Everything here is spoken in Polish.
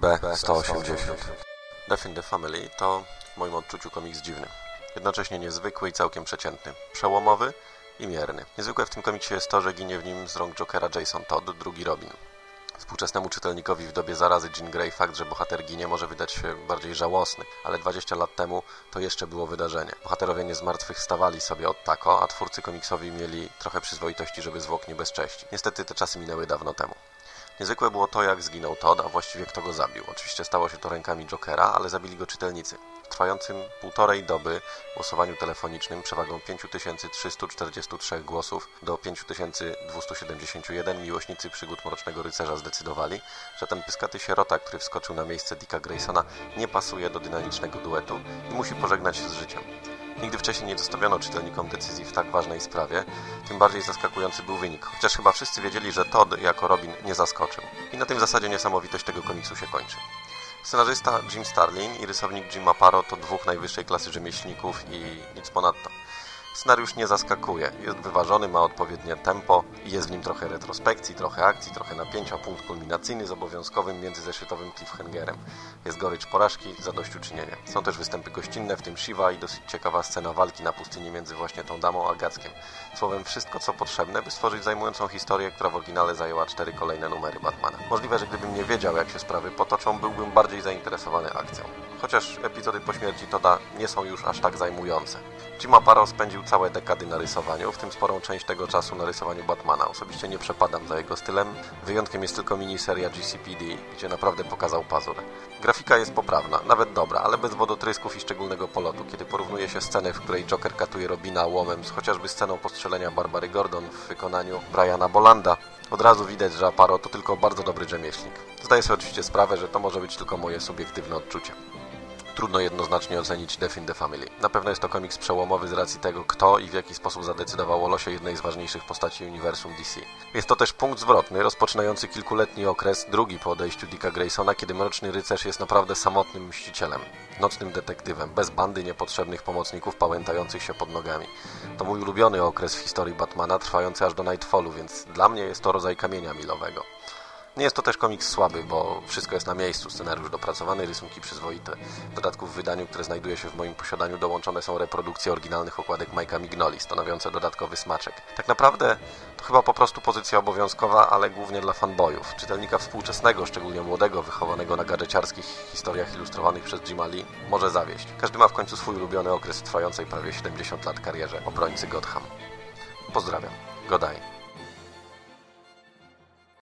B180 Death in the Family to w moim odczuciu komiks dziwny. Jednocześnie niezwykły i całkiem przeciętny. Przełomowy i mierny. Niezwykłe w tym komiksie jest to, że ginie w nim z rąk Jokera Jason Todd, drugi Robin. Współczesnemu czytelnikowi w dobie zarazy Jean Grey fakt, że bohater ginie może wydać się bardziej żałosny, ale 20 lat temu to jeszcze było wydarzenie. Bohaterowie nie zmartwychwstawali sobie od tako, a twórcy komiksowi mieli trochę przyzwoitości, żeby zwłok nie bezcześcić. Niestety te czasy minęły dawno temu. Niezwykłe było to, jak zginął Todd, a właściwie kto go zabił. Oczywiście stało się to rękami Jokera, ale zabili go czytelnicy. W trwającym półtorej doby głosowaniu telefonicznym przewagą 5343 głosów do 5271 miłośnicy przygód Mrocznego Rycerza zdecydowali, że ten pyskaty sierota, który wskoczył na miejsce Dicka Graysona, nie pasuje do dynamicznego duetu i musi pożegnać się z życiem. Nigdy wcześniej nie zostawiono czytelnikom decyzji w tak ważnej sprawie, tym bardziej zaskakujący był wynik, chociaż chyba wszyscy wiedzieli, że Todd jako Robin nie zaskoczył. I na tym zasadzie niesamowitość tego komiksu się kończy. Scenarzysta Jim Starlin i rysownik Jim Aparo to dwóch najwyższej klasy rzemieślników i nic ponadto. Scenariusz nie zaskakuje, jest wyważony, ma odpowiednie tempo i jest w nim trochę retrospekcji, trochę akcji, trochę napięcia, punkt kulminacyjny z obowiązkowym międzyzeszytowym cliffhangerem. Jest gorycz porażki, zadośćuczynienie. Są też występy gościnne, w tym Shiva i dosyć ciekawa scena walki na pustyni między właśnie tą damą a Gackiem. Słowem wszystko co potrzebne, by stworzyć zajmującą historię, która w oryginale zajęła cztery kolejne numery Batmana. Możliwe, że gdybym nie wiedział jak się sprawy potoczą, byłbym bardziej zainteresowany akcją. Chociaż epizody po śmierci Toda nie są już aż tak zajmujące. Jim Aparo spędził całe dekady na rysowaniu, w tym sporą część tego czasu na rysowaniu Batmana. Osobiście nie przepadam za jego stylem. Wyjątkiem jest tylko miniseria GCPD, gdzie naprawdę pokazał pazur. Grafika jest poprawna, nawet dobra, ale bez wodotrysków i szczególnego polotu. Kiedy porównuje się scenę, w której Joker katuje Robina łomem z chociażby sceną postrzelenia Barbary Gordon w wykonaniu Briana Bolanda, od razu widać, że Aparo to tylko bardzo dobry rzemieślnik. Zdaję sobie oczywiście sprawę, że to może być tylko moje subiektywne odczucie trudno jednoznacznie ocenić Death in the Family. Na pewno jest to komiks przełomowy z racji tego, kto i w jaki sposób zadecydował o losie jednej z ważniejszych postaci uniwersum DC. Jest to też punkt zwrotny, rozpoczynający kilkuletni okres, drugi po odejściu Dicka Graysona, kiedy Mroczny Rycerz jest naprawdę samotnym mścicielem, nocnym detektywem, bez bandy niepotrzebnych pomocników pałętających się pod nogami. To mój ulubiony okres w historii Batmana, trwający aż do Nightfallu, więc dla mnie jest to rodzaj kamienia milowego. Nie jest to też komiks słaby, bo wszystko jest na miejscu, scenariusz dopracowany, rysunki przyzwoite. W dodatku w wydaniu, które znajduje się w moim posiadaniu, dołączone są reprodukcje oryginalnych okładek Mike'a Mignoli, stanowiące dodatkowy smaczek. Tak naprawdę to chyba po prostu pozycja obowiązkowa, ale głównie dla fanboyów. Czytelnika współczesnego, szczególnie młodego, wychowanego na gadżeciarskich historiach ilustrowanych przez Jim Lee, może zawieść. Każdy ma w końcu swój ulubiony okres trwającej prawie 70 lat karierze obrońcy Gotham. Pozdrawiam. Godaj.